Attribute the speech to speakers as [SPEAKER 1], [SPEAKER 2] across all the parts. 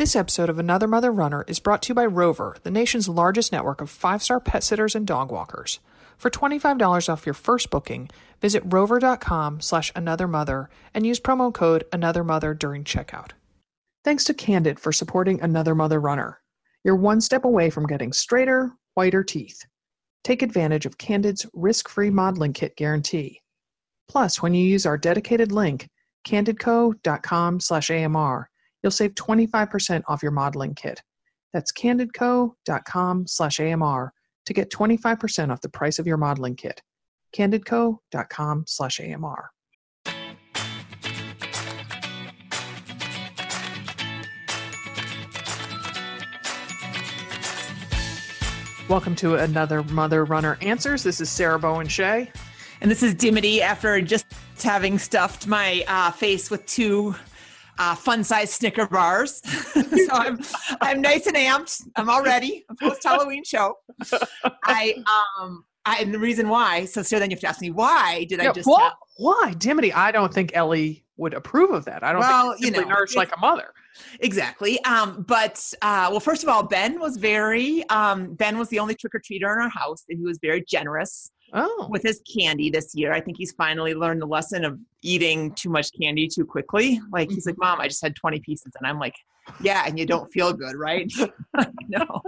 [SPEAKER 1] This episode of Another Mother Runner is brought to you by Rover, the nation's largest network of five star pet sitters and dog walkers. For $25 off your first booking, visit rover.com slash another mother and use promo code another mother during checkout. Thanks to Candid for supporting Another Mother Runner. You're one step away from getting straighter, whiter teeth. Take advantage of Candid's risk free modeling kit guarantee. Plus, when you use our dedicated link, candidco.com slash AMR, you'll save 25% off your modeling kit. That's candidco.com slash AMR to get 25% off the price of your modeling kit. candidco.com slash AMR. Welcome to another Mother Runner Answers. This is Sarah Bowen Shea.
[SPEAKER 2] And this is Dimity after just having stuffed my uh, face with two uh, fun sized Snicker bars. so I'm I'm nice and amped. I'm all ready. A post Halloween show. I um I, and the reason why. So Sarah, then you have to ask me why did
[SPEAKER 1] Yeah,
[SPEAKER 2] I just
[SPEAKER 1] what?
[SPEAKER 2] have-
[SPEAKER 1] Why, Dimity? I don't think Ellie would approve of that. I don't
[SPEAKER 2] Well,
[SPEAKER 1] think you
[SPEAKER 2] you know,
[SPEAKER 1] nourished like a mother.
[SPEAKER 2] exactly? Um, but uh, well, first of all, Ben was very um, Ben was the only trick or treater in our house, and he was very generous.
[SPEAKER 1] Oh,
[SPEAKER 2] with his candy this year. I think he's finally learned the lesson of eating too much candy too quickly. Like he's like, "Mom, I just had 20 pieces," and I'm like, "Yeah," and you don't feel good, right? no.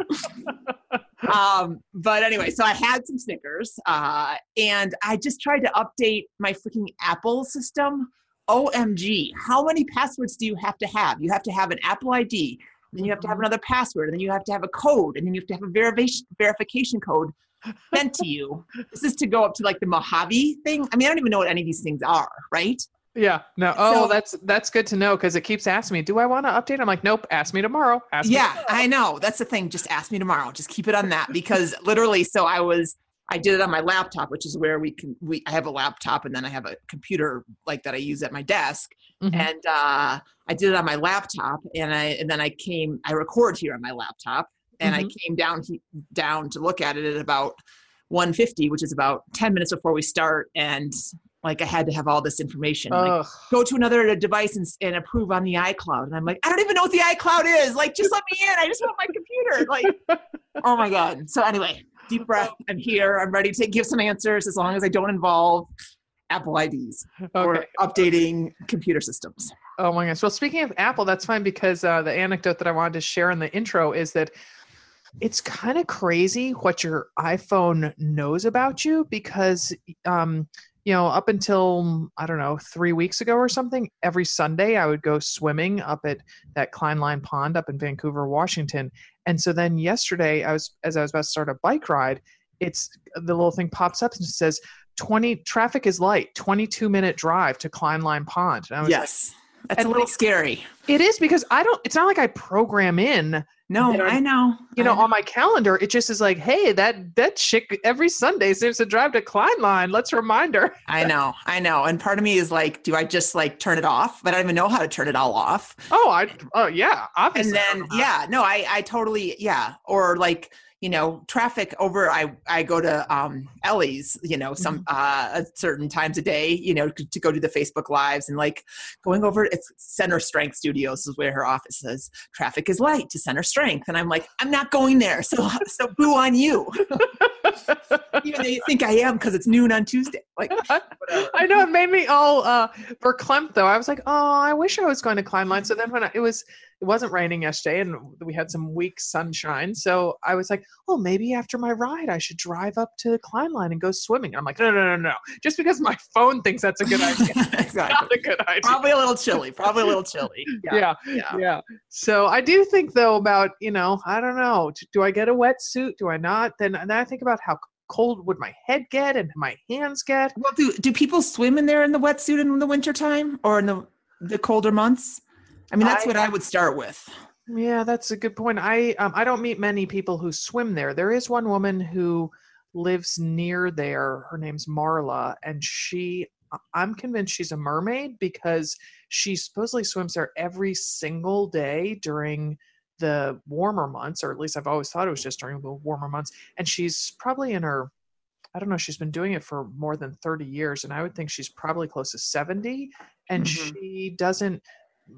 [SPEAKER 2] um, but anyway, so I had some Snickers, uh, and I just tried to update my freaking Apple system. OMG, how many passwords do you have to have? You have to have an Apple ID, then you have to have another password, and then you have to have a code, and then you have to have a verification verification code sent to you. This is to go up to like the Mojave thing. I mean, I don't even know what any of these things are, right?
[SPEAKER 1] yeah. No. Oh,
[SPEAKER 2] So-
[SPEAKER 1] that's that's good to know because it keeps asking me, "Do I want to update?" I'm like, "Nope. Ask me tomorrow." Ask me
[SPEAKER 2] Yeah,
[SPEAKER 1] tomorrow."
[SPEAKER 2] I know. That's the thing. Just ask me tomorrow. Just keep it on that because literally, so I was. I did it on my laptop, which is where we can. We I have a laptop and then I have a computer like that I use at my desk,
[SPEAKER 1] Mhm.
[SPEAKER 2] and uh, I did it on my laptop, and I and then I came. I record here on my laptop, and I came down down to look at it at about 150, which is about 10 minutes before we start, and like I had to have all this information. Like, go to another device and, and approve on the iCloud. And I'm like, I don't even know what the iCloud is. Like, just let me in. I just want my computer. Like, oh my God. So anyway, deep breath. I'm here. I'm ready to give some answers as long as I don't involve Apple IDs or
[SPEAKER 1] Okay.
[SPEAKER 2] updating computer systems.
[SPEAKER 1] Oh my gosh. Well, speaking of Apple, that's fine because uh, the anecdote that I wanted to share in the intro is that it's kind of crazy what your iPhone knows about you because, um, you know, up until I don't know three weeks ago or something, every Sunday I would go swimming up at that Klineline Pond up in Vancouver, Washington. And so then yesterday, I was as I was about to start a bike ride, it's the little thing pops up and says. 20 traffic is light 22 minute drive to Klineline pond and i was like,
[SPEAKER 2] Yes. That's
[SPEAKER 1] and
[SPEAKER 2] a little
[SPEAKER 1] like-
[SPEAKER 2] scary.
[SPEAKER 1] it is because I don't. It's not like I program in,
[SPEAKER 2] No,
[SPEAKER 1] I'm-
[SPEAKER 2] know.
[SPEAKER 1] you know,
[SPEAKER 2] I
[SPEAKER 1] on my calendar. It just is like, hey, that that chick every Sunday seems to drive to Klineline. Let's remind her.
[SPEAKER 2] I know, I know. And part of me is like, do I just like turn it off? But I don't even know how to turn it all off.
[SPEAKER 1] Oh, I. Oh, yeah.
[SPEAKER 2] and then yeah no i i totally yeah or like you know traffic over i i go to um ellie's you know some
[SPEAKER 1] Mm-hmm.
[SPEAKER 2] uh certain times a day you know to, to go to the facebook lives and like going over it's center strength studios is where her office is. Traffic is light to center strength. And i'm like i'm not going there so so boo on you even though you think i am because it's noon on tuesday like whatever.
[SPEAKER 1] I know it made me all uh verklempt though. I was like, oh, I wish I was going to Klineline. So then when I, it was, it wasn't raining yesterday, and we had some weak sunshine. So I was like, oh, maybe after my ride, I should drive up to Klineline and go swimming. And I'm like, no, no, no, no. Just because my phone thinks that's a good idea,
[SPEAKER 2] exactly
[SPEAKER 1] not a good idea.
[SPEAKER 2] probably a little chilly probably a little chilly
[SPEAKER 1] yeah,
[SPEAKER 2] yeah.
[SPEAKER 1] yeah. So I do think though about you know I don't know do I get a wetsuit do I not then and then I think about how cold would my head get and my hands get
[SPEAKER 2] Well, do do people swim in there in the wetsuit in the wintertime or in the the colder months? I mean, that's
[SPEAKER 1] I-
[SPEAKER 2] what I would start with.
[SPEAKER 1] yeah that's a good point I um, I don't meet many people who swim there there is one woman who lives near there her name's Marla and she I'm convinced she's a mermaid because she supposedly swims there every single day during the warmer months, or at least I've always thought it was just during the warmer months. And she's probably in her, I don't know, she's been doing it for more than 30 years. And I would think she's probably close to 70. And
[SPEAKER 2] Mhm.
[SPEAKER 1] she doesn't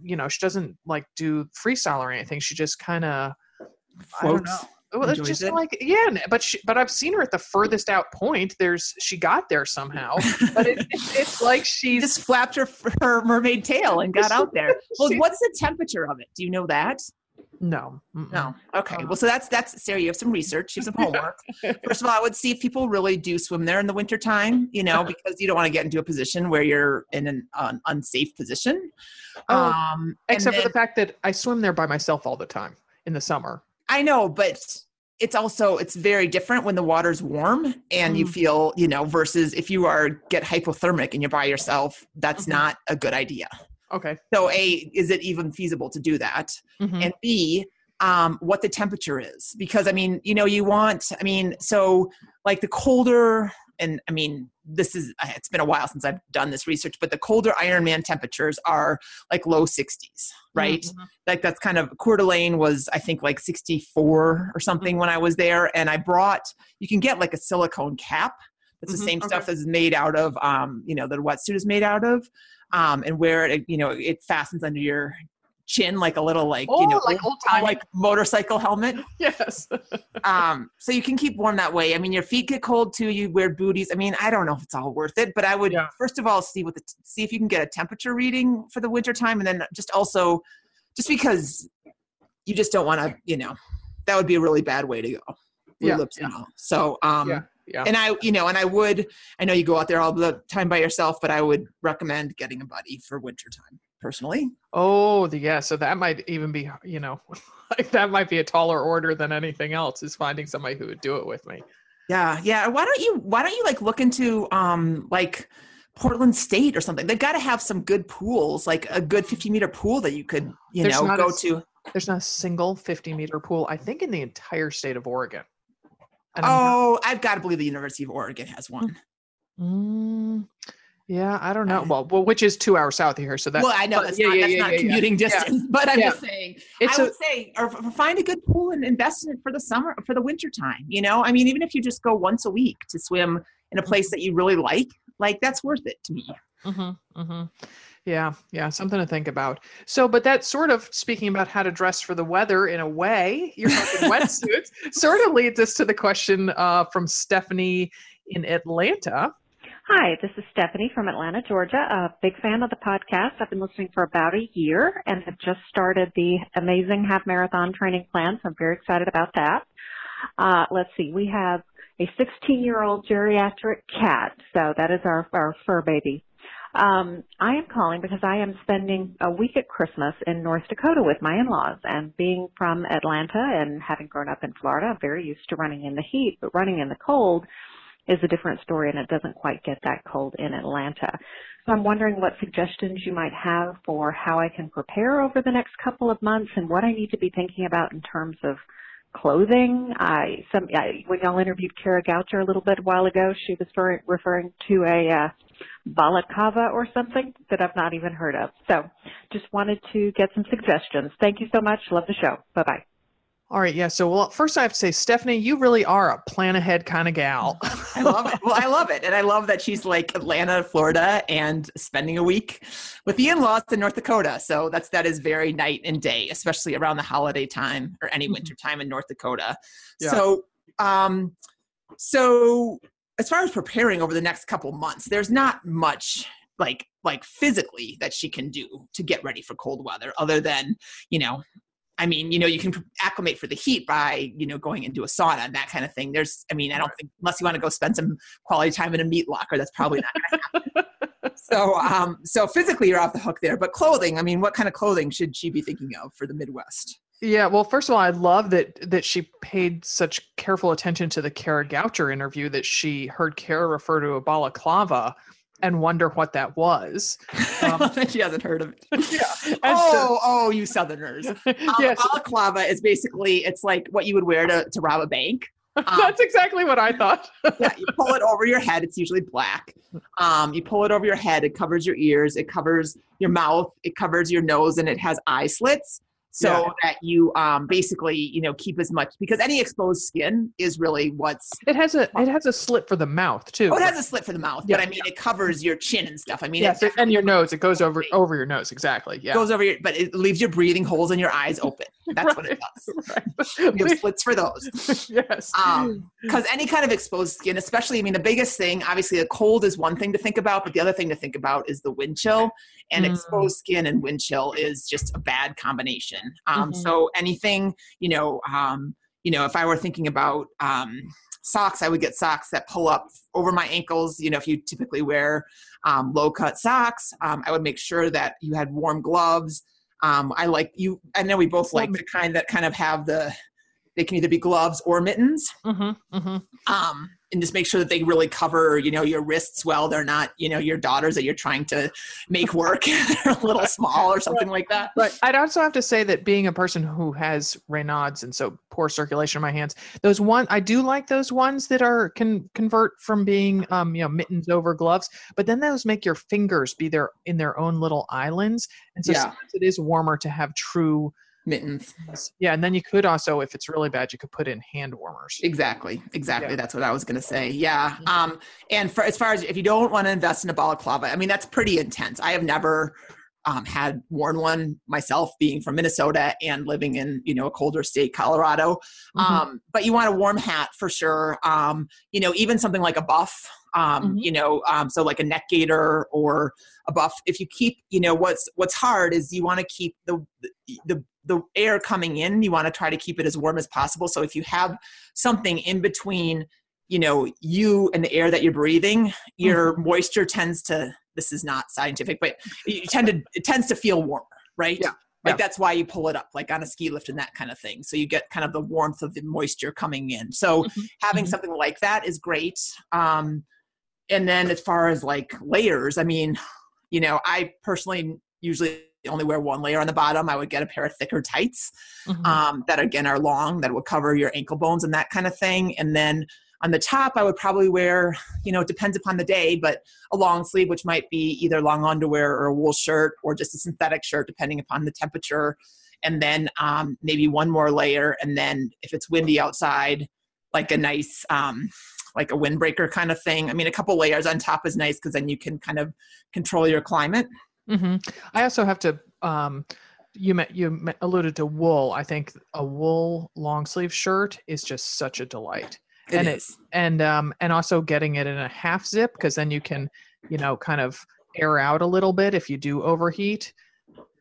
[SPEAKER 1] you know, she doesn't like do freestyle or anything. She just kind of, I don't know.
[SPEAKER 2] Floats.
[SPEAKER 1] Well, it's just
[SPEAKER 2] it.
[SPEAKER 1] like yeah, but she, but I've seen her at the furthest out point. There's she got there somehow, but it, it's, it's like
[SPEAKER 2] She just flapped her her mermaid tail and got out there. Well, what's the temperature of it? Do you know that?
[SPEAKER 1] No, mm-mm.
[SPEAKER 2] No. Okay.
[SPEAKER 1] Uh,
[SPEAKER 2] Well, so that's that's Sarah. You have some research. You have some homework. First of all, I would see if people really do swim there in the wintertime, you know,
[SPEAKER 1] Uh-huh.
[SPEAKER 2] because you don't want to get into a position where you're in an un- unsafe position.
[SPEAKER 1] Oh,
[SPEAKER 2] um,
[SPEAKER 1] Except for the fact that I swim there by myself all the time in the summer.
[SPEAKER 2] I know, but it's also it's very different when the water's warm and you
[SPEAKER 1] Mm.
[SPEAKER 2] feel, you know, versus if you are get hypothermic and you're by yourself, that's
[SPEAKER 1] Mhm.
[SPEAKER 2] not a good idea.
[SPEAKER 1] Okay.
[SPEAKER 2] So A, is it even feasible to do that?
[SPEAKER 1] Mhm.
[SPEAKER 2] and B, um, what the temperature is. Because I mean, you know, you want, I mean, so like the colder, and I mean, this is, it's been a while since I've done this research, but the colder Ironman temperatures are like low 60s, right?
[SPEAKER 1] Mhm.
[SPEAKER 2] Like that's kind of, Coeur d'Alene was, I think, like 64 or something when I was there. And I brought, you can get like a silicone cap. It's
[SPEAKER 1] Mhm,
[SPEAKER 2] the same
[SPEAKER 1] okay.
[SPEAKER 2] stuff that's made out of, um, you know, the wetsuit is made out of. Um, and where it, you know, it fastens under your chin like a little like
[SPEAKER 1] Oh,
[SPEAKER 2] you know
[SPEAKER 1] like old time.
[SPEAKER 2] like motorcycle helmet
[SPEAKER 1] yes.
[SPEAKER 2] um so you can keep warm that way i mean your feet get cold too you wear booties i mean i don't know if it's all worth it but i would
[SPEAKER 1] Yeah.
[SPEAKER 2] first of all see what the see if you can get a temperature reading for the winter time and then just also just because you just don't want to you know that would be a really bad way to go
[SPEAKER 1] Yeah,
[SPEAKER 2] lips
[SPEAKER 1] yeah.
[SPEAKER 2] and all. so um
[SPEAKER 1] Yeah, yeah.
[SPEAKER 2] and i you know and i would i know you go out there all the time by yourself but i would recommend getting a buddy for winter time personally
[SPEAKER 1] Oh, the, yeah. So that might even be, you know, like that might be a taller order than anything else. Is finding somebody who would do it with me.
[SPEAKER 2] Yeah, yeah. Why don't you why don't you like look into um like Portland State or something? They've got to have some good pools, like a good 50 meter pool that you could, you
[SPEAKER 1] There's
[SPEAKER 2] know,
[SPEAKER 1] not a
[SPEAKER 2] go to.
[SPEAKER 1] There's not a single 50 meter pool. I think in the entire state of Oregon. I'm not-
[SPEAKER 2] Oh, I've got to believe the University of Oregon has one.
[SPEAKER 1] Mm, yeah, I don't know. Well, well, which is two hours south of here, so that
[SPEAKER 2] well, I know that's
[SPEAKER 1] yeah,
[SPEAKER 2] not
[SPEAKER 1] yeah,
[SPEAKER 2] that's
[SPEAKER 1] yeah,
[SPEAKER 2] not commuting distance, but I'm just saying.
[SPEAKER 1] it's
[SPEAKER 2] I
[SPEAKER 1] a,
[SPEAKER 2] would say, or find a good pool and invest in it for the summer, for the winter time. You know, I mean, even if you just go once a week to swim in a place that you really like, like that's worth it to me.
[SPEAKER 1] Mm-hmm, mm-hmm. Yeah, yeah, something to think about. So, but that sort of speaking about how to dress for the weather in a way, you're talking wetsuits, sort of leads us to the question uh, from Stephanie in Atlanta.
[SPEAKER 3] Hi, this is Stephanie from Atlanta, Georgia. A big fan of the podcast. I've been listening for about a year and have just started the amazing half marathon training plan, so I'm very excited about that. Uh, let's see, we have a 16 year old geriatric cat, so that is our, our fur baby. Um, I am calling because I am spending a week at Christmas in North Dakota with my in-laws and being from Atlanta and having grown up in Florida, I'm very used to running in the heat, but running in the cold is a different story and it doesn't quite get that cold in Atlanta. So I'm wondering what suggestions you might have for how I can prepare over the next couple of months and what I need to be thinking about in terms of clothing. I some I, when y'all interviewed Kara Goucher a little bit a while ago, she was referring, referring to a uh, balaclava or something that I've not even heard of. So just wanted to get some suggestions. Thank you so much. Love the show. Bye bye.
[SPEAKER 1] All right, yeah. So, well, first I have to say, Stephanie, you really are a plan ahead kind of gal.
[SPEAKER 2] I love it. Well, I love it. And I love that she's like Atlanta, Florida, and spending a week with the in laws in North Dakota. So that's that is very night and day, especially around the holiday time or any
[SPEAKER 1] Mhm.
[SPEAKER 2] winter time in North Dakota.
[SPEAKER 1] Yeah.
[SPEAKER 2] So um so as far as preparing over the next couple months, there's not much like like physically that she can do to get ready for cold weather other than, you know, I mean, you know, you can acclimate for the heat by, you know, going into a sauna and that kind of thing. There's, I mean, I don't think unless you want to go spend some quality time in a meat locker, that's probably not going to happen. so, um, so physically you're off the hook there. But clothing, I mean, what kind of clothing should she be thinking of for the Midwest?
[SPEAKER 1] Yeah, well, first of all, I love that that she paid such careful attention to the Kara Goucher interview that she heard Kara refer to a balaclava and wonder what that was. Um,
[SPEAKER 2] she hasn't heard of it.
[SPEAKER 1] yeah,
[SPEAKER 2] Oh, oh, you Southerners.
[SPEAKER 1] so,
[SPEAKER 2] Um,
[SPEAKER 1] yes,
[SPEAKER 2] balaclava is basically it's like what you would wear to, to rob a bank. Um,
[SPEAKER 1] that's exactly what I thought.
[SPEAKER 2] yeah, you pull it over your head. It's usually black. Um, you pull it over your head. It covers your ears. It covers your mouth. It covers your nose, and it has eye slits. So
[SPEAKER 1] Yeah.
[SPEAKER 2] that you um, basically you know keep as much because any exposed skin is really what's
[SPEAKER 1] It has a it has a slit for the mouth too.
[SPEAKER 2] oh it has a slit for the mouth
[SPEAKER 1] Yeah,
[SPEAKER 2] but I mean it covers your chin and stuff I mean
[SPEAKER 1] yes, and your nose. It goes over
[SPEAKER 2] Right.
[SPEAKER 1] over your nose. Exactly. Yeah.
[SPEAKER 2] goes over your but it leaves your breathing holes and your eyes open that's what it does
[SPEAKER 1] right.
[SPEAKER 2] you have slits for those
[SPEAKER 1] yes.
[SPEAKER 2] um because any kind of exposed skin especially i mean the biggest thing obviously the cold is one thing to think about but the other thing to think about is the wind chill and
[SPEAKER 1] Mm.
[SPEAKER 2] exposed skin and wind chill is just a bad combination um
[SPEAKER 1] Mhm.
[SPEAKER 2] so anything you know um you know if i were thinking about um socks i would get socks that pull up over my ankles you know if you typically wear um, low cut socks um, i would make sure that you had warm gloves um, i like you i know we both like the kind that kind of have the they can either be gloves or mittens
[SPEAKER 1] mm-hmm, mm-hmm.
[SPEAKER 2] um, and just make sure that they really cover, you know, your wrists well. They're not, you know, your daughters that you're trying to make work. They're a little small or something like that.
[SPEAKER 1] But I'd also have to say that being a person who has Raynaud's and so poor circulation in my hands, those one I do like those ones that are can convert from being um you know mittens over gloves, but then those make your fingers be their in their own little islands, and so
[SPEAKER 2] Yeah.
[SPEAKER 1] sometimes it is warmer to have true.
[SPEAKER 2] Mittens.
[SPEAKER 1] Yeah, and then you could also, if it's really bad, you could put in hand warmers.
[SPEAKER 2] Exactly. Exactly.
[SPEAKER 1] Yeah.
[SPEAKER 2] That's what I was going to say. Yeah. Um, and for, as far as if you don't want to invest in a balaclava, I mean, that's pretty intense. I have never um, had worn one myself being from Minnesota and living in, you know, a colder state, Colorado.
[SPEAKER 1] Mhm.
[SPEAKER 2] Um, but you want a warm hat for sure. Um, you know, even something like a buff, um,
[SPEAKER 1] Mhm.
[SPEAKER 2] you know, um, so like a neck gaiter or a buff. If you keep, you know, what's what's hard is you want to keep the the the air coming in. You want to try to keep it as warm as possible. So if you have something in between, you know, you and the air that you're breathing, your moisture tends to. This is not scientific, but you tend to it tends to feel warmer, right?
[SPEAKER 1] Yeah.
[SPEAKER 2] Like
[SPEAKER 1] Yeah.
[SPEAKER 2] that's why you pull it up, like on a ski lift and that kind of thing. So you get kind of the warmth of the moisture coming in. So
[SPEAKER 1] Mhm.
[SPEAKER 2] having
[SPEAKER 1] Mhm.
[SPEAKER 2] something like that is great. Um, and then as far as like layers, I mean, you know, I personally usually only wear one layer on the bottom. I would get a pair of thicker tights
[SPEAKER 1] Mhm.
[SPEAKER 2] um, that again are long that would cover your ankle bones and that kind of thing. And then on the top, I would probably wear, you know, it depends upon the day, but a long sleeve, which might be either long underwear or a wool shirt or just a synthetic shirt, depending upon the temperature. And then um, maybe one more layer. And then if it's windy outside, like a nice, um, like a windbreaker kind of thing. I mean, a couple layers on top is nice because then you can kind of control your climate.
[SPEAKER 1] Hmm I also have to. Um, you met, you me- alluded to wool. I think a wool long sleeve shirt is just such a delight,
[SPEAKER 2] It
[SPEAKER 1] And it-
[SPEAKER 2] is.
[SPEAKER 1] and um, and also getting it in a half zip because then you can, you know, kind of air out a little bit if you do overheat.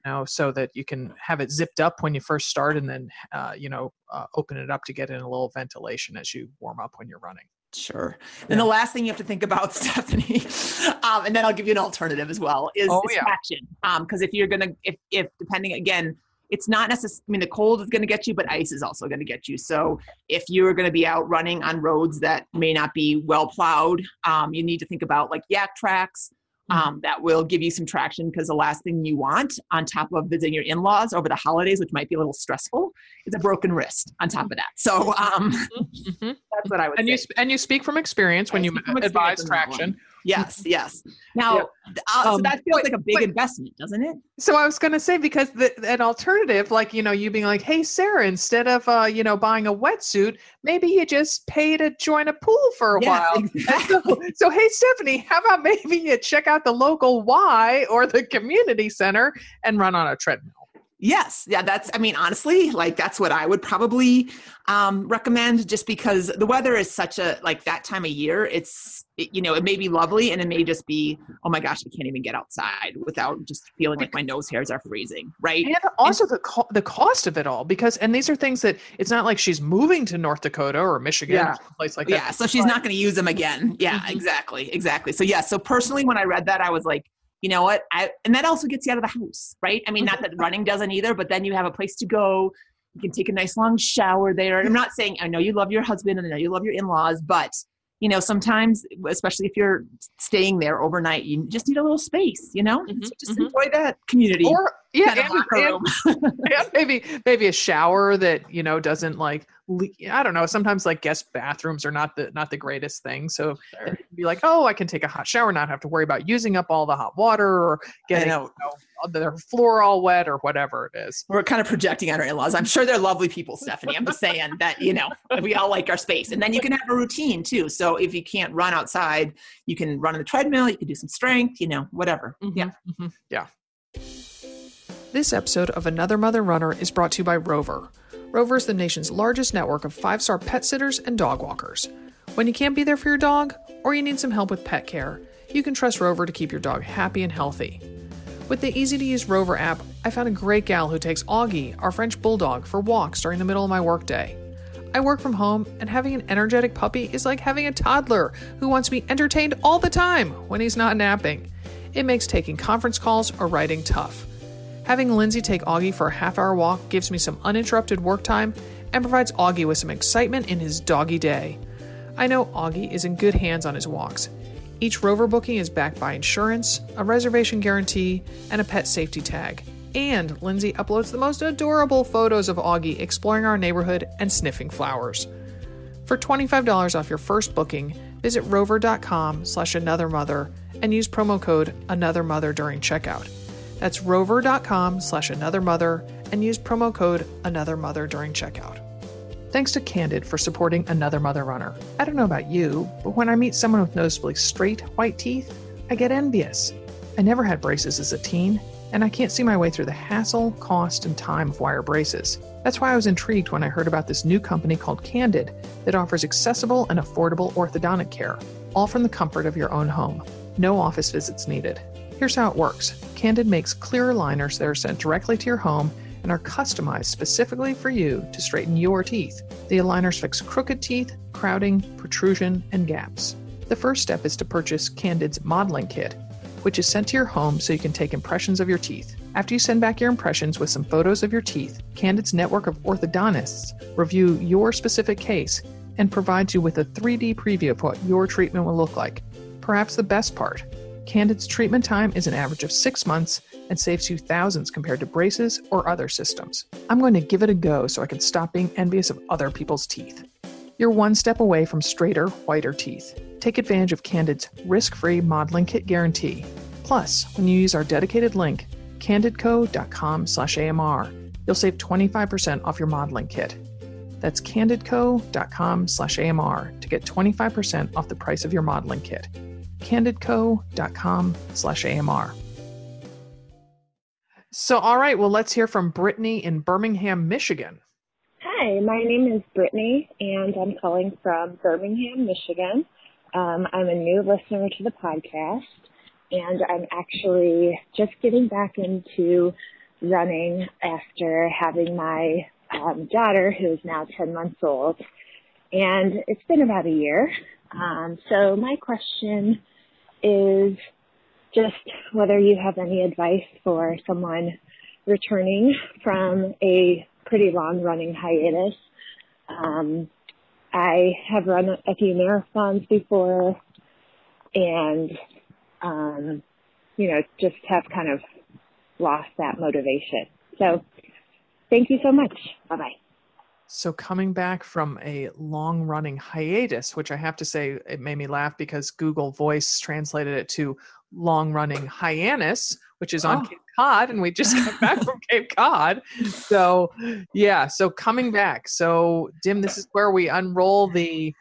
[SPEAKER 1] You know, so that you can have it zipped up when you first start, and then uh, you know uh, open it up to get in a little ventilation as you warm up when you're running.
[SPEAKER 2] Sure. And the last thing you have to think about, Stephanie, um, and then I'll give you an alternative as well, is,
[SPEAKER 1] Oh, yeah.
[SPEAKER 2] Because if you're gonna, if if depending again, it's not necessarily. I mean, the cold is going to get you, but ice is also going to get you. So if you're going to be out running on roads that may not be well plowed, um, you need to think about like Yaktrax. Um, that will give you some traction because the last thing you want on top of visiting your in-laws over the holidays, which might be a little stressful, is a broken wrist on top of that. So um,
[SPEAKER 1] Mhm.
[SPEAKER 2] that's what I would
[SPEAKER 1] And
[SPEAKER 2] say.
[SPEAKER 1] you sp- and you speak from experience when
[SPEAKER 2] I
[SPEAKER 1] you advise traction.
[SPEAKER 2] Yes, yes. Now, uh, so
[SPEAKER 1] Um,
[SPEAKER 2] that feels
[SPEAKER 1] wait,
[SPEAKER 2] like a big
[SPEAKER 1] wait.
[SPEAKER 2] investment, doesn't it?
[SPEAKER 1] So I was going to say because the, an alternative, like you know, you being like, "Hey, Sarah, instead of uh, you know buying a wetsuit, maybe you just pay to join a pool for a
[SPEAKER 2] Yes,
[SPEAKER 1] while."
[SPEAKER 2] Exactly.
[SPEAKER 1] so, so, hey, Stephanie, how about maybe you check out the local Y or the community center and run on a treadmill?
[SPEAKER 2] Yes, yeah, that's. I mean, honestly, like that's what I would probably um, recommend, just because the weather is such a like that time of year. It's it, you know, it may be lovely, and it may just be, oh my gosh, I can't even get outside without just feeling like my nose hairs are freezing, right?
[SPEAKER 1] And also the co- the cost of it all, because and these are things that it's not like she's moving to North Dakota or Michigan
[SPEAKER 2] Yeah.
[SPEAKER 1] or someplace like that.
[SPEAKER 2] yeah so she's not going to use them again yeah
[SPEAKER 1] Mhm.
[SPEAKER 2] exactly exactly so yeah so personally when i read that i was like you know what? I, and that also gets you out of the house right? I mean not that running doesn't either but then you have a place to go. You can take a nice long shower there. And i'm not saying i know you love your husband and i know you love your in-laws but you know sometimes especially if you're staying there overnight you just need a little space you know?
[SPEAKER 1] Mhm,
[SPEAKER 2] so just
[SPEAKER 1] mhm.
[SPEAKER 2] enjoy that community
[SPEAKER 1] Or yeah, and- and- yeah, maybe maybe a shower that you know doesn't like I don't know. Sometimes like guest bathrooms are not the not the greatest thing. So
[SPEAKER 2] Sure.
[SPEAKER 1] be like, oh, I can take a hot shower, not have to worry about using up all the hot water or getting you know, their floor all wet or whatever it is.
[SPEAKER 2] We're kind of projecting on our in-laws. I'm sure they're lovely people, Stephanie. I'm just saying that, you know, we all like our space. And then you can have a routine too. So if you can't run outside, you can run on the treadmill, you can do some strength, you know, whatever. Yeah.
[SPEAKER 1] Mhm. Yeah. This episode of Another Mother Runner is brought to you by Rover. Rover is the nation's largest network of five star pet sitters and dog walkers. When you can't be there for your dog, or you need some help with pet care, you can trust Rover to keep your dog happy and healthy. With the easy to use Rover app, I found a great gal who takes Augie, our French bulldog, for walks during the middle of my workday. I work from home, and having an energetic puppy is like having a toddler who wants to be entertained all the time when he's not napping. It makes taking conference calls or writing tough. Having Lindsay take Augie for a half hour walk gives me some uninterrupted work time and provides Augie with some excitement in his doggy day. I know Augie is in good hands on his walks. Each rover booking is backed by insurance, a reservation guarantee, and a pet safety tag. And Lindsay uploads the most adorable photos of Augie exploring our neighborhood and sniffing flowers. For $25 off your first booking, visit rover.com slash anothermother and use promo code anothermother during checkout. That's rover.com slash another mother and use promo code another mother during checkout. Thanks to Candid for supporting Another Mother Runner. I don't know about you, but when I meet someone with noticeably straight, white teeth, I get envious. I never had braces as a teen, and I can't see my way through the hassle, cost, and time of wire braces. That's why I was intrigued when I heard about this new company called Candid that offers accessible and affordable orthodontic care, all from the comfort of your own home. No office visits needed. Here's how it works Candid makes clear aligners that are sent directly to your home and are customized specifically for you to straighten your teeth. The aligners fix crooked teeth, crowding, protrusion, and gaps. The first step is to purchase Candid's modeling kit, which is sent to your home so you can take impressions of your teeth. After you send back your impressions with some photos of your teeth, Candid's network of orthodontists review your specific case and provides you with a 3D preview of what your treatment will look like. Perhaps the best part Candid's treatment time is an average of six months and saves you thousands compared to braces or other systems. I'm going to give it a go so I can stop being envious of other people's teeth. You're one step away from straighter, whiter teeth. Take advantage of Candid's risk-free modeling kit guarantee. Plus, when you use our dedicated link, candidco.com slash AMR, you'll save 25% off your modeling kit. That's candidco.com slash AMR to get 25% off the price of your modeling kit. candidco.com/amr. So, all right, well, let's hear from Britney in Birmingham, Michigan.
[SPEAKER 4] Hi, my name is Britney, and I'm calling from Birmingham, Michigan. Um, I'm a new listener to the podcast, and I'm actually just getting back into running after having my um, daughter, who is now 10 months old. And it's been about a year. Um, so, my question is just whether you have any advice for someone returning from a pretty long running hiatus. Um, I have run a few marathons before and, um, you know, just have kind of lost that motivation. So thank you so much. Bye bye.
[SPEAKER 1] So, coming back from a long running hiatus, which I have to say, it made me laugh because Google Voice translated it to long running hyannis, which is on
[SPEAKER 2] Oh.
[SPEAKER 1] Cape Cod, and we just got back from Cape Cod. So, yeah, so coming back. So, Dim, this is where we unroll the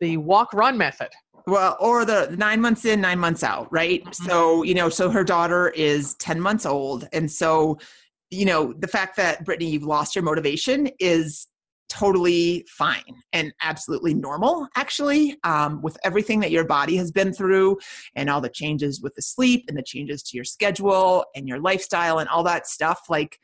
[SPEAKER 1] the walk run method.
[SPEAKER 2] Well, or the nine months in, nine months out, right?
[SPEAKER 1] Mhm.
[SPEAKER 2] So, you know, so her daughter is 10 months old. And so, you know, the fact that Britney, you've lost your motivation is totally fine and absolutely normal, actually, um, with everything that your body has been through and all the changes with the sleep and the changes to your schedule and your lifestyle and all that stuff. Like,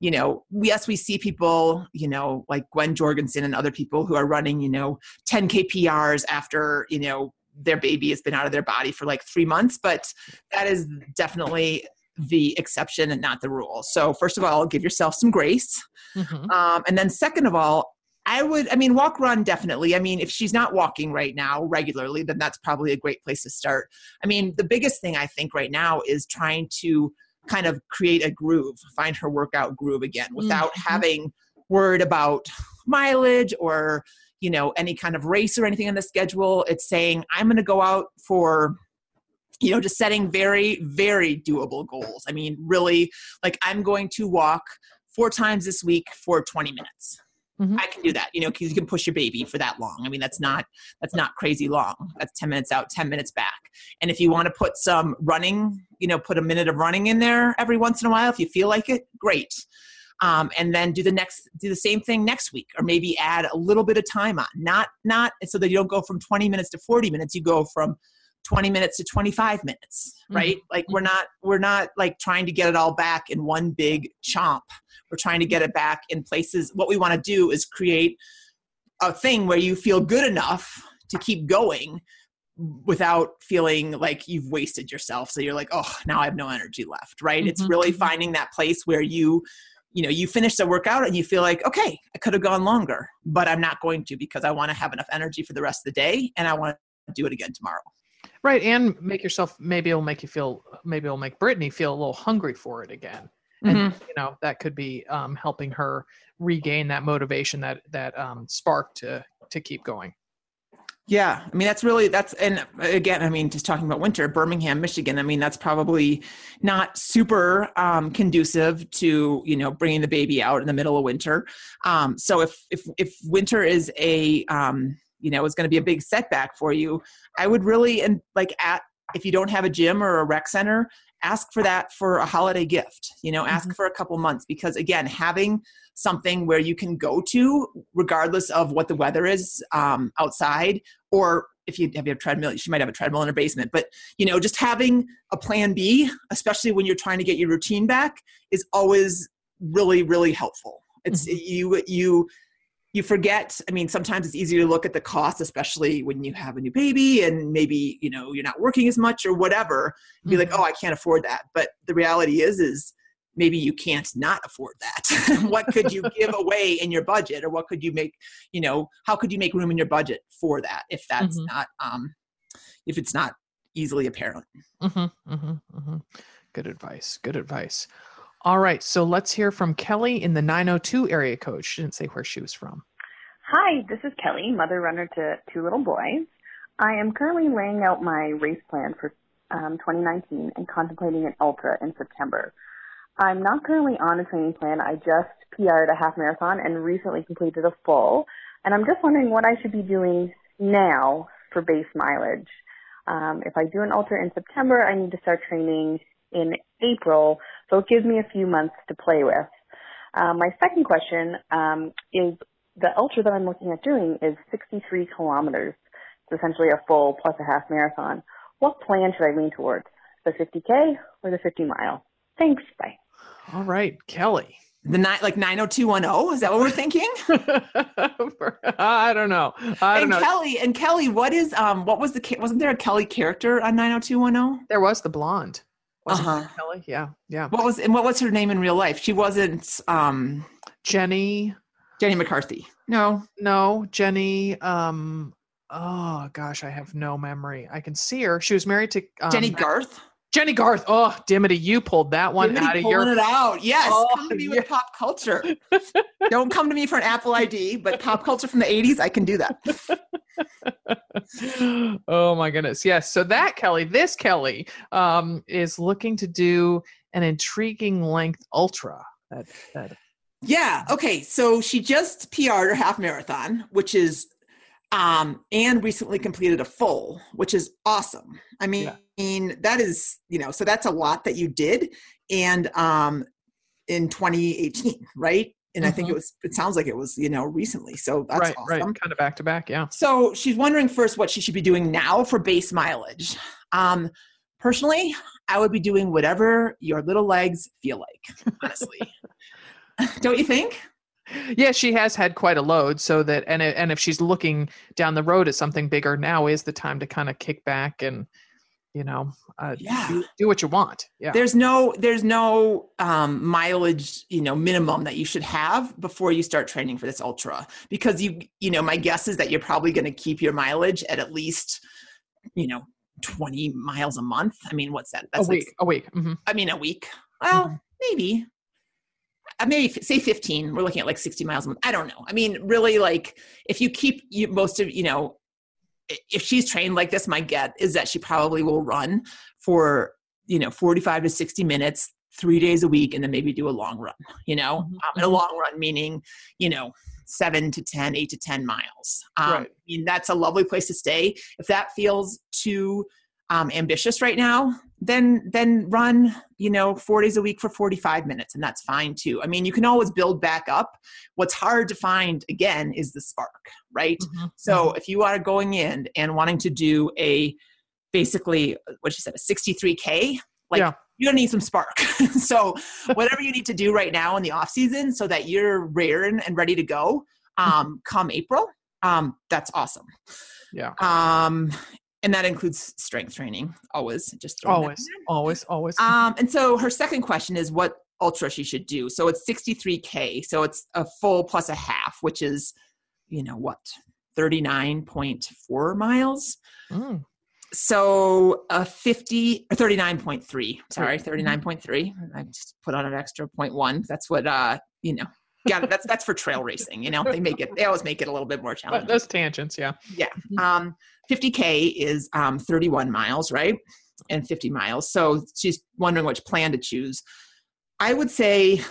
[SPEAKER 2] you know, yes, we see people, you know, like Gwen Jorgensen and other people who are running, you know, 10 KPRs after, you know, their baby has been out of their body for like three months, but that is definitely the exception and not the rule. So, first of all, give yourself some grace.
[SPEAKER 1] Mhm.
[SPEAKER 2] Um, and then, second of all, I would, I mean, walk, run, definitely. I mean, if she's not walking right now regularly, then that's probably a great place to start. I mean, the biggest thing I think right now is trying to kind of create a groove, find her workout groove again without
[SPEAKER 1] Mhm.
[SPEAKER 2] having worried about mileage or you know any kind of race or anything on the schedule it's saying i'm going to go out for you know just setting very very doable goals. I mean really like i'm going to walk four times this week for 20 minutes.
[SPEAKER 1] Mhm.
[SPEAKER 2] i can do that you know because you can push your baby for that long. I mean that's not that's not crazy long. That's 10 minutes out 10 minutes back. And if you want to put some running you know put a minute of running in there every once in a while if you feel like it great. Um, and then do the next do the same thing next week or maybe add a little bit of time on. Not not so that you don't go from 20 minutes to 40 minutes you go from 20 minutes to 25 minutes right? Like we're not we're not like trying to get it all back in one big chomp. We're trying to get it back in places what we want to do is create a thing where you feel good enough to keep going without feeling like you've wasted yourself. So you're like oh now i have no energy left right? It's
[SPEAKER 1] Mhm,
[SPEAKER 2] really
[SPEAKER 1] mhm.
[SPEAKER 2] finding that place where you you know you finish the workout and you feel like okay i could have gone longer but i'm not going to because i want to have enough energy for the rest of the day and i want to do it again tomorrow
[SPEAKER 1] Right, and make yourself. Maybe it'll make you feel. Maybe it'll make Britney feel a little hungry for it again, and
[SPEAKER 2] Mm-hmm.
[SPEAKER 1] you know that could be um, helping her regain that motivation, that that um, spark to to keep going.
[SPEAKER 2] Yeah, I mean that's really that's and again, I mean just talking about winter, Birmingham, Michigan. I mean that's probably not super um, conducive to you know bringing the baby out in the middle of winter. Um, so if if if winter is a um, you know is going to be a big setback for you, I would really and like at if you don't have a gym or a rec center, ask for that for a holiday gift. You know, ask for a couple months because again, having something where you can go to regardless of what the weather is um, outside or if you have a treadmill she might have a treadmill in her basement but you know just having a plan b especially when you're trying to get your routine back is always really really helpful it's you you you forget i mean sometimes it's easier to look at the cost especially when you have a new baby and maybe you know you're not working as much or whatever be like
[SPEAKER 1] Mhm.
[SPEAKER 2] oh i can't afford that but the reality is is maybe you can't not afford that what could you give away in your budget or what could you make you know how could you make room in your budget for that if that's
[SPEAKER 1] Mhm.
[SPEAKER 2] not um if it's not easily apparent
[SPEAKER 1] Mm-hmm, mm-hmm, mm-hmm. Good advice. Good advice. All right, so let's hear from Kelly in the 902 area code. She didn't say where she was from.
[SPEAKER 5] Hi, this is Kelly, mother runner to two little boys. I am currently laying out my race plan for um, 2019 and contemplating an ultra in September. I'm not currently on a training plan. I just PR'd a half marathon and recently completed a full. And I'm just wondering what I should be doing now for base mileage. Um, if I do an ultra in September, I need to start training in April, so it gives me a few months to play with. Uh, my second question um, is the ultra that I'm looking at doing is 63 kilometers. It's essentially a full plus a half marathon. What plan should I lean towards? The 50K or the 50 mile? Thanks. Bye.
[SPEAKER 1] All right, Kelly.
[SPEAKER 2] the night like 90210 is that what we're thinking
[SPEAKER 1] I don't know. I don't
[SPEAKER 2] and
[SPEAKER 1] know.
[SPEAKER 2] kelly and kelly what is um what was the ca- wasn't there a kelly character on 90210
[SPEAKER 1] there was the blonde. Wasn't
[SPEAKER 2] Uh-huh.
[SPEAKER 1] Kelly? Yeah, yeah.
[SPEAKER 2] what was and what was her name in real life she wasn't um
[SPEAKER 1] Jenny.
[SPEAKER 2] jenny mccarthy no
[SPEAKER 1] No, Jenny. Um. Oh gosh, I have no memory. I can see her. She was married to um,
[SPEAKER 2] jennie garth
[SPEAKER 1] Jennie Garth. Oh, Dimity, you pulled that one
[SPEAKER 2] Dimity
[SPEAKER 1] out of your.
[SPEAKER 2] it out. Yes,
[SPEAKER 1] Oh,
[SPEAKER 2] come to me
[SPEAKER 1] yeah.
[SPEAKER 2] with pop culture. Don't come to me for an Apple ID, but pop culture from the '80s, I can do that.
[SPEAKER 1] oh my goodness. Yes. So that Kelly, this Kelly, um, is looking to do an intriguing length ultra. That, that
[SPEAKER 2] Yeah. Okay. So she just PR'd her half marathon, which is, um, and recently completed a full, which is awesome. I mean, that is, you know, so that's a lot that you did, and um, in 2018, right? And I think it
[SPEAKER 1] Mhm.
[SPEAKER 2] was. It sounds like it was, you know, recently. So that's
[SPEAKER 1] right,
[SPEAKER 2] awesome.
[SPEAKER 1] right, kind of back to back. Yeah.
[SPEAKER 2] So she's wondering first what she should be doing now for base mileage. Um, personally, I would be doing whatever your little legs feel like, honestly. Don't you think?
[SPEAKER 1] Yeah, she has had quite a load, so that and and if she's looking down the road at something bigger, now is the time to kind of kick back and you know uh,
[SPEAKER 2] Yeah.
[SPEAKER 1] do, do what you want. Yeah.
[SPEAKER 2] There's no there's no um, mileage, you know, minimum that you should have before you start training for this ultra because you you know, my guess is that you're probably going to keep your mileage at at least you know 20 miles a month. I mean, what's that?
[SPEAKER 1] a
[SPEAKER 2] That's like
[SPEAKER 1] week. A week. hmm
[SPEAKER 2] I mean, a week. Well, maybe. Uh, maybe say 15 we're looking at like 60 miles a month i don't know i mean really like if you keep you, most of you know if she's trained like this my get is that she probably will run for you know 45 to 60 minutes three days a week and then maybe do a long run you know mm-hmm. um, and a mm-hmm. long run meaning you know seven to ten, eight to 10 miles. Um, right. I mean, that's a lovely place to stay. If that feels too um, ambitious right now, then then run you know four days a week for 45 minutes, and that's fine too. I mean, you can always build back up. What's hard to find again is the spark, right? Mm-hmm. So mm-hmm. if you are going in and wanting to do a basically what you said a 63k like yeah. you're gonna need some spark so whatever you need to do right now in the off season so that you're raring and ready to go um, come april um, that's awesome
[SPEAKER 1] yeah
[SPEAKER 2] um, and that includes strength training always just
[SPEAKER 1] always always always.
[SPEAKER 2] Um and so her second question is what ultra she should do. So it's 63k so it's a full plus a half which is you know what 39.4 miles? Mm. so a 50 or 39.3 sorry 39.3 mm-hmm. i just put on an extra 0.1 that's what uh you know yeah, that's that's for trail racing. You know, they make it. They always make it a little bit more challenging.
[SPEAKER 1] Those tangents, yeah.
[SPEAKER 2] Yeah. Um, 50k is um, 31 miles, right? And 50 miles. So she's wondering which plan to choose. I would say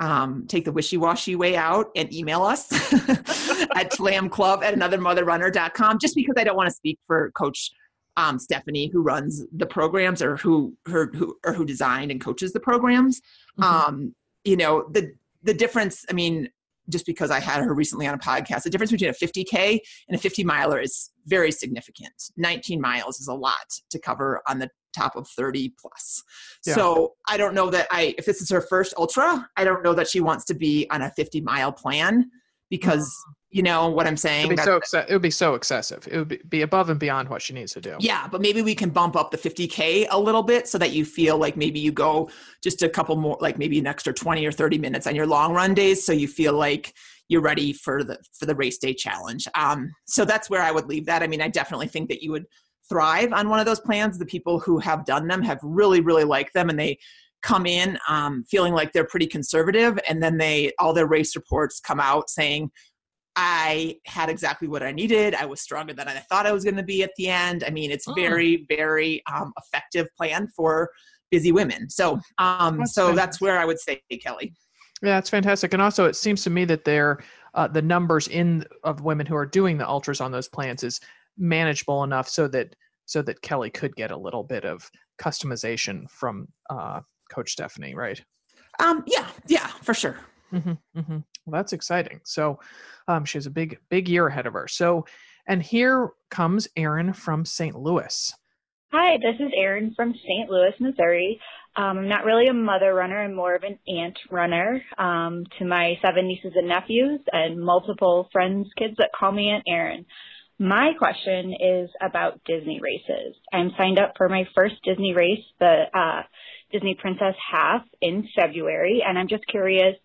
[SPEAKER 2] um, take the wishy-washy way out and email us at slamclub at anothermotherrunner.com just because I don't want to speak for Coach um, Stephanie, who runs the programs or who her who or who designed and coaches the programs. Mm-hmm. Um, you know, the the difference, I mean, just because I had her recently on a podcast, the difference between a 50K and a 50 miler is very significant. 19 miles is a lot to cover on the top of 30 plus. Yeah. So I don't know that I, if this is her first ultra, I don't know that she wants to be on a 50 mile plan because mm-hmm you know what I'm saying?
[SPEAKER 1] It'd be, so, ex- it would be so excessive. It would be above and beyond what she needs to do.
[SPEAKER 2] Yeah, but maybe we can bump up the 50K a little bit so that you feel like maybe you go just a couple more, like maybe an extra 20 or 30 minutes on your long run days. So you feel like you're ready for the, for the race day challenge. Um, so that's where I would leave that. I mean, I definitely think that you would thrive on one of those plans. The people who have done them have really, really liked them and they, come in um, feeling like they're pretty conservative and then they all their race reports come out saying I had exactly what I needed. I was stronger than I thought I was going to be at the end. I mean, it's oh. very, very um, effective plan for busy women. So, um, that's so that's where I would say, Kelly.
[SPEAKER 1] Yeah, it's fantastic. And also, it seems to me that they're uh, the numbers in of women who are doing the ultras on those plans is manageable enough so that so that Kelly could get a little bit of customization from uh, Coach Stephanie, right?
[SPEAKER 2] Um, yeah, yeah, for sure.
[SPEAKER 1] Mm-hmm, mm-hmm. Well, that's exciting. So um, she has a big, big year ahead of her. So, and here comes Erin from St. Louis.
[SPEAKER 6] Hi, this is Erin from St. Louis, Missouri. Um, I'm not really a mother runner. I'm more of an aunt runner um, to my seven nieces and nephews and multiple friends' kids that call me Aunt Erin. My question is about Disney races. I'm signed up for my first Disney race, the uh, Disney Princess Half in February, and I'm just curious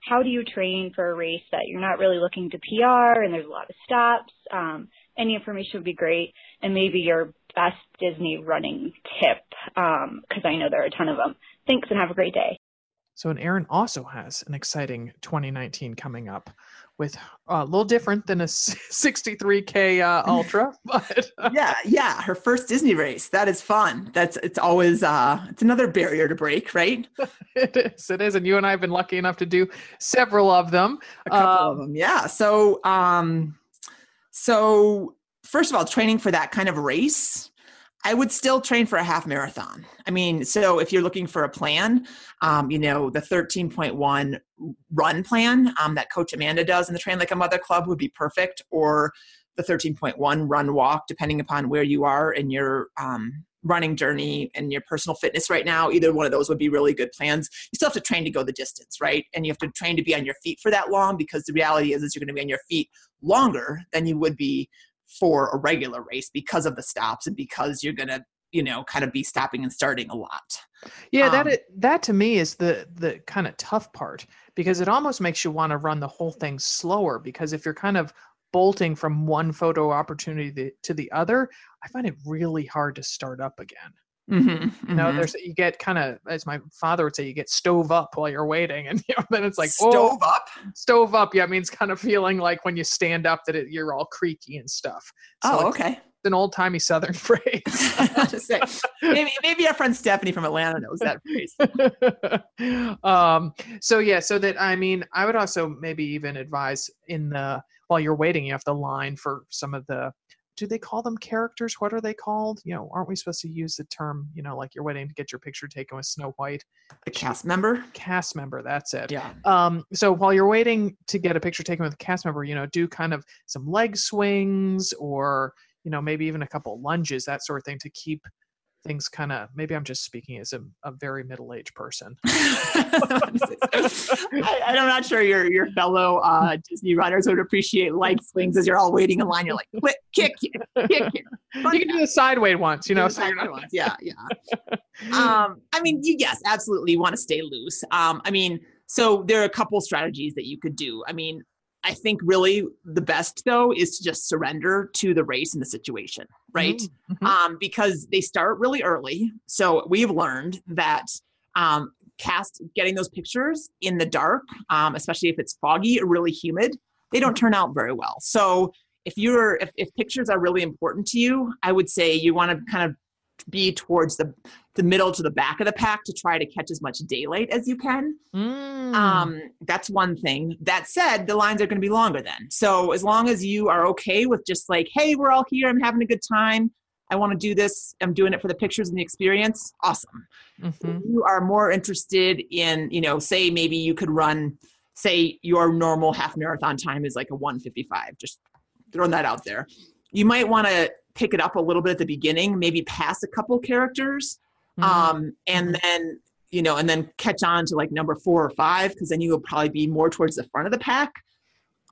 [SPEAKER 6] how do you train for a race that you're not really looking to PR and there's a lot of stops? Um, any information would be great, and maybe your best Disney running tip, because um, I know there are a ton of them. Thanks, and have a great day.
[SPEAKER 1] So, and Erin also has an exciting 2019 coming up with uh, a little different than a 63k uh, ultra but
[SPEAKER 2] uh, yeah yeah her first disney race. That is fun. That's it's always uh it's another barrier to break right?
[SPEAKER 1] It is it is and you and i have been lucky enough to do several of them.
[SPEAKER 2] A couple of um, them yeah. So um so first of all training for that kind of race I would still train for a half marathon. I mean, so if you're looking for a plan, um, you know, the 13.1 run plan um, that Coach Amanda does in the Train Like a Mother Club would be perfect, or the 13.1 run walk, depending upon where you are in your um, running journey and your personal fitness right now. Either one of those would be really good plans. You still have to train to go the distance, right? And you have to train to be on your feet for that long because the reality is, is you're going to be on your feet longer than you would be for a regular race because of the stops and because you're going to you know kind of be stopping and starting a lot.
[SPEAKER 1] Yeah um, that that to me is the the kind of tough part because it almost makes you want to run the whole thing slower because if you're kind of bolting from one photo opportunity to the other i find it really hard to start up again
[SPEAKER 2] Mm-hmm,
[SPEAKER 1] You know,
[SPEAKER 2] mm-hmm.
[SPEAKER 1] there's you get kind of as my father would say, you get stove up while you're waiting, and you know, then it's like oh,
[SPEAKER 2] stove up.
[SPEAKER 1] stove up. Yeah, it means kind of feeling like when you stand up that it, you're all creaky and stuff. So
[SPEAKER 2] Oh,
[SPEAKER 1] it's
[SPEAKER 2] okay.
[SPEAKER 1] an old timey Southern phrase.
[SPEAKER 2] Say- maybe maybe our friend Stephanie from Atlanta knows that phrase.
[SPEAKER 1] um so yeah so that i mean i would also maybe even advise in the while you're waiting you have to line for some of the do they call them characters what are they called you know aren't we supposed to use the term you know like you're waiting to get your picture taken with snow white
[SPEAKER 2] A cast member.
[SPEAKER 1] cast member that's it
[SPEAKER 2] Yeah.
[SPEAKER 1] um so while you're waiting to get a picture taken with a cast member you know do kind of some leg swings or you know maybe even a couple lunges that sort of thing to keep things kind of maybe i'm just speaking as a, a very middle-aged person
[SPEAKER 2] I, I'm not sure your your fellow uh, Disney runners would appreciate leg swings as you're all waiting in line. You're like, "Quick, kick, kick, here."
[SPEAKER 1] you can do the sideways ones you know so you're not,
[SPEAKER 2] Sideways, yeah, yeah. um, I mean, you yes, absolutely you want to stay loose. Um, I mean, so there are a couple strategies that you could do. I mean, I think really the best though is to just surrender to the race and the situation, right?
[SPEAKER 1] Mhm.
[SPEAKER 2] um, because they start really early. So we've learned that um, cast getting those pictures in the dark, um, especially if it's foggy or really humid, they don't turn out very well. So if you're if, if pictures are really important to you, I would say you want to kind of be towards the the middle to the back of the pack to try to catch as much daylight as you can.
[SPEAKER 1] Mm.
[SPEAKER 2] Um, that's one thing. That said, the lines are going to be longer then. So as long as you are okay with just like, hey, we're all here, I'm having a good time. I want to do this. I'm doing it for the pictures and the experience. Awesome.
[SPEAKER 1] Mhm.
[SPEAKER 2] you are more interested in, you know, say maybe you could run, say your normal half marathon time is like a 155. Just throwing that out there. You might want to pick it up a little bit at the beginning, maybe pass a couple characters
[SPEAKER 1] Mhm.
[SPEAKER 2] um, and then you know and then catch on to like number four or five because then you will probably be more towards the front of the pack.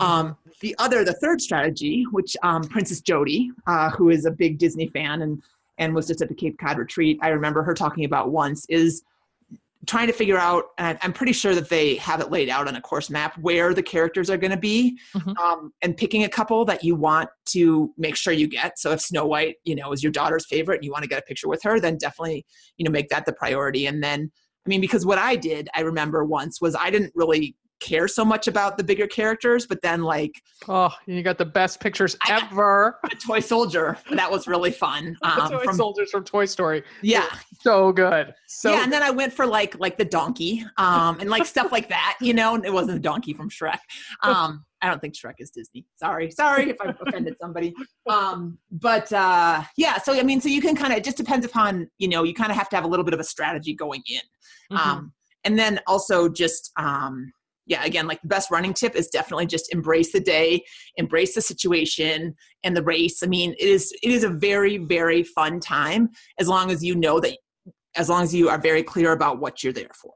[SPEAKER 2] Um, the other the third strategy which um, princess jody uh, who is a big disney fan and and was just at the cape cod retreat i remember her talking about once is trying to figure out and i'm pretty sure that they have it laid out on a course map where the characters are going to be
[SPEAKER 1] Mhm.
[SPEAKER 2] um, and picking a couple that you want to make sure you get so if snow white you know is your daughter's favorite and you want to get a picture with her then definitely you know make that the priority and then i mean because what i did i remember once was i didn't really care so much about the bigger characters but then like
[SPEAKER 1] oh you got the best pictures ever
[SPEAKER 2] a toy soldier that was really fun um,
[SPEAKER 1] toy
[SPEAKER 2] from,
[SPEAKER 1] soldiers from toy story
[SPEAKER 2] yeah
[SPEAKER 1] so good so
[SPEAKER 2] yeah, and then I went for like like the donkey, um, and like stuff like that. You know, it wasn't the donkey from Shrek. Um, I don't think Shrek is Disney. Sorry, sorry if I offended somebody. Um, but uh, yeah, so I mean, so you can kind of it just depends upon you know you kind of have to have a little bit of a strategy going in,
[SPEAKER 1] Mhm.
[SPEAKER 2] um, and then also just um, yeah, again, like the best running tip is definitely just embrace the day, embrace the situation and the race. I mean, it is it is a very very fun time as long as you know that as long as you are very clear about what you're there for.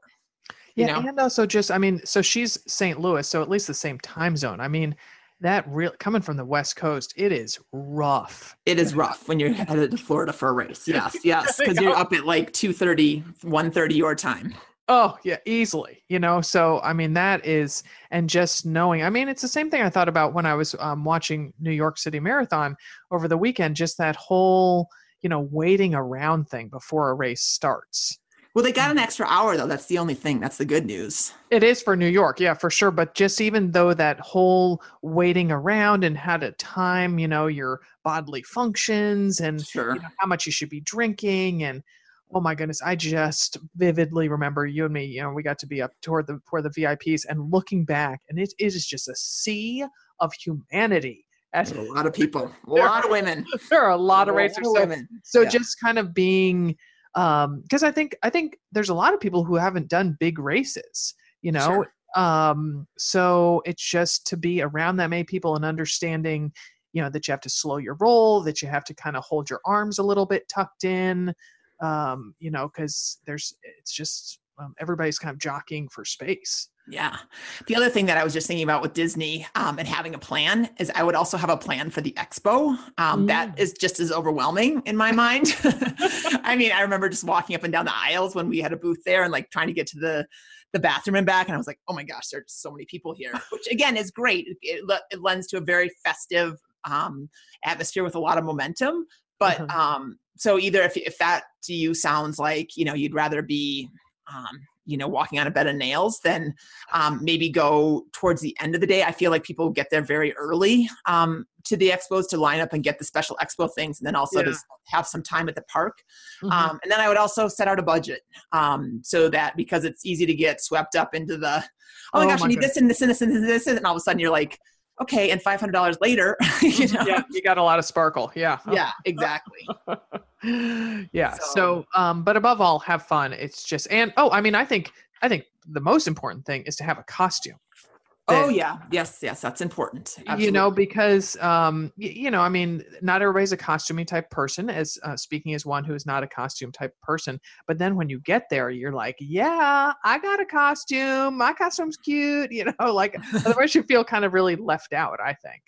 [SPEAKER 2] you
[SPEAKER 1] yeah
[SPEAKER 2] know?
[SPEAKER 1] and also just i mean so she's st louis so at least the same time zone i mean that real coming from the west coast it is rough
[SPEAKER 2] It is rough when you're headed to Florida for a race. Yes, yes, because you're up at like 2:30, 1:30 your time.
[SPEAKER 1] Oh, yeah, easily. You know, so I mean, that is, and just knowing, I mean, it's the same thing I thought about when I was um, watching New York City Marathon over the weekend, just that whole, you know, waiting around thing before a race starts.
[SPEAKER 2] Well, they got an extra hour though. That's the only thing. That's the good news.
[SPEAKER 1] It is for New York, yeah, for sure. But just even though that whole waiting around and how to time, you know, your bodily functions and
[SPEAKER 2] Sure.
[SPEAKER 1] you know, how much you should be drinking and oh my goodness i just vividly remember you and me you know we got to be up toward the toward the vips and looking back and it, it is just a sea of humanity as
[SPEAKER 2] A lot of people, a lot of women,
[SPEAKER 1] there are a lot of racers so,
[SPEAKER 2] women.
[SPEAKER 1] so
[SPEAKER 2] yeah.
[SPEAKER 1] just kind of being um because i think i think there's a lot of people who haven't done big races you know um so it's just to be around that many people and understanding you know that you have to slow your roll that you have to kind of hold your arms a little bit tucked in um you know because there's it's just um, everybody's kind of jockeying for space
[SPEAKER 2] Yeah. The other thing that I was just thinking about with Disney um, and having a plan is I would also have a plan for the expo. Um, That
[SPEAKER 1] Mm.
[SPEAKER 2] is just as overwhelming in my mind. I mean, I remember just walking up and down the aisles when we had a booth there and like trying to get to the the bathroom and back, and I was like, oh my gosh, there's so many people here, which again is great. It, it, it lends to a very festive um, atmosphere with a lot of momentum. But
[SPEAKER 1] Mhm.
[SPEAKER 2] um, so either if if that to you sounds like you know you'd rather be um, you know walking on a bed of nails then um, maybe go towards the end of the day i feel like people get there very early um, to the expos to line up and get the special expo things and then also
[SPEAKER 1] Yeah.
[SPEAKER 2] to have some time at the park
[SPEAKER 1] Mhm.
[SPEAKER 2] um, and then i would also set out a budget um, so that because it's easy to get swept up into the oh my
[SPEAKER 1] Oh
[SPEAKER 2] gosh
[SPEAKER 1] my
[SPEAKER 2] i need this and this and this and this and all of a sudden you're like okay and $500 later you know
[SPEAKER 1] yeah, you got a lot of sparkle. Yeah.
[SPEAKER 2] yeah exactly
[SPEAKER 1] yeah. So,
[SPEAKER 2] So-
[SPEAKER 1] um, but above all, have fun. It's just, and oh, I mean, I think, I think the most important thing is to have a costume.
[SPEAKER 2] Oh yeah yes yes that's important
[SPEAKER 1] You know, because um, you know, I mean, not everybody's a costuming type person. As uh, speaking as one who is not a costume type person, but then when you get there, you're like, yeah, I got a costume. My costume's cute. You know, like otherwise you feel kind of really left out. I think.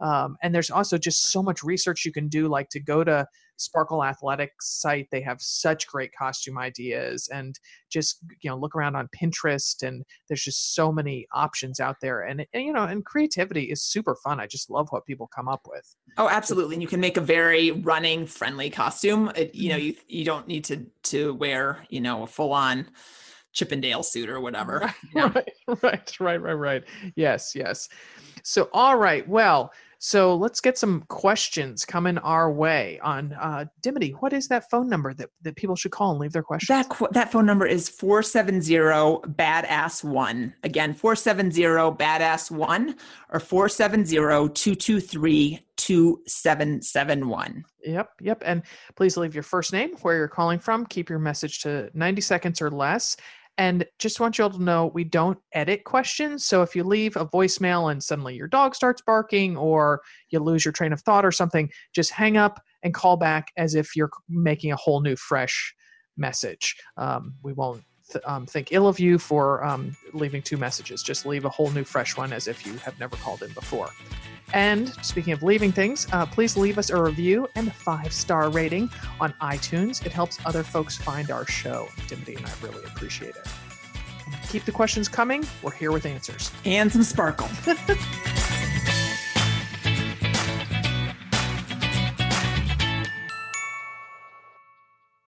[SPEAKER 1] Um, and there's also just so much research you can do, like to go to Sparkle Athletics site. They have such great costume ideas, and just you know look around on Pinterest, and there's just so many options out there. And, and you know, and creativity is super fun. I just love what people come up with.
[SPEAKER 2] Oh, absolutely. And you can make a very running friendly costume. It, you know, mm-hmm. you you don't need to to wear, you know, a full on Chippendale suit or whatever. you know?
[SPEAKER 1] right, right, right, right, right. Yes, yes. So, all right. Well, so let's get some questions coming our way on uh, Dimity. What is that phone number that, that people should call and leave their questions?
[SPEAKER 2] That qu- that phone number is 470 badass 1. Again, 470 badass 1 or 470 223 2771.
[SPEAKER 1] Yep, yep. And please leave your first name, where you're calling from. Keep your message to 90 seconds or less. And just want you all to know we don't edit questions. So if you leave a voicemail and suddenly your dog starts barking or you lose your train of thought or something, just hang up and call back as if you're making a whole new, fresh message. Um, we won't th- um, think ill of you for um, leaving two messages. Just leave a whole new, fresh one as if you have never called in before. And speaking of leaving things, uh, please leave us a review and a five star rating on iTunes. It helps other folks find our show. Dimity and I really appreciate it. Keep the questions coming. We're here with answers.
[SPEAKER 2] And some sparkle.